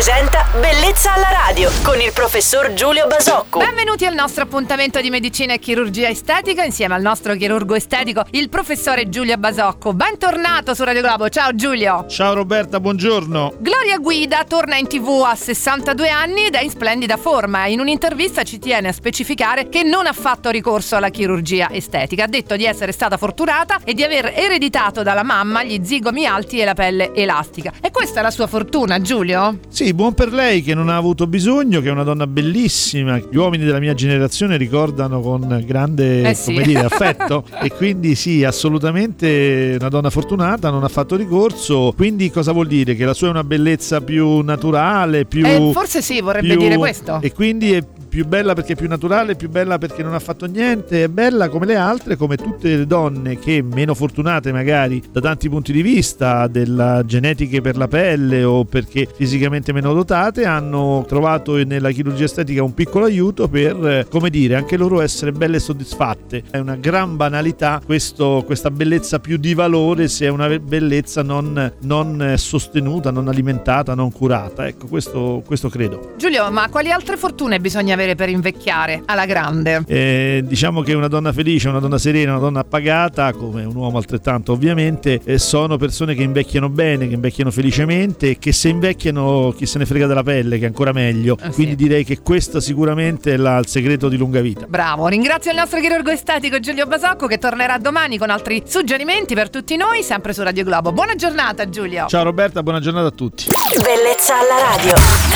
presenta Bellezza alla radio con il professor Giulio Basocco. Benvenuti al nostro appuntamento di medicina e chirurgia estetica insieme al nostro chirurgo estetico, il professore Giulio Basocco. Bentornato su Radio Globo. Ciao Giulio. Ciao Roberta, buongiorno. Gloria Guida torna in tv a 62 anni ed è in splendida forma. In un'intervista ci tiene a specificare che non ha fatto ricorso alla chirurgia estetica. Ha detto di essere stata fortunata e di aver ereditato dalla mamma gli zigomi alti e la pelle elastica. E questa è la sua fortuna, Giulio? Sì, buon per lei che non ha avuto bisogno, che è una donna bellissima. Gli uomini della mia generazione ricordano con grande Eh sì. come dire, affetto e quindi sì, assolutamente una donna fortunata, non ha fatto ricorso. Quindi cosa vuol dire? Che la sua è una bellezza più naturale, più Eh, forse sì, vorrebbe più- dire questo. E quindi è più bella perché è più naturale, più bella perché non ha fatto niente, è bella come le altre, come tutte le donne che meno fortunate magari da tanti punti di vista, della genetiche per la pelle o perché fisicamente meno dotate, hanno trovato nella chirurgia estetica un piccolo aiuto per, come dire, anche loro essere belle e soddisfatte. È una gran banalità questo- questa bellezza più di valore se è una bellezza non, non, sostenuta, non alimentata, non curata. Ecco, questo, questo credo. Giulio, ma quali altre fortune bisogna avere per invecchiare alla grande? Eh, diciamo che una donna felice, una donna serena, una donna appagata, come un uomo altrettanto ovviamente, eh, sono persone che invecchiano bene, che invecchiano felicemente e che se invecchiano chi se ne frega della pelle, che è ancora meglio. Ah, sì. Quindi direi che questo sicuramente è la- il segreto di lunga vita. Bravo, ringrazio il nostro chirurgo estetico Giulio Basocco che tornerà domani con altri suggerimenti per tutti noi, sempre su Radio Globo. Buona giornata Giulio! Ciao Roberta, buona giornata a tutti. Bellezza alla radio.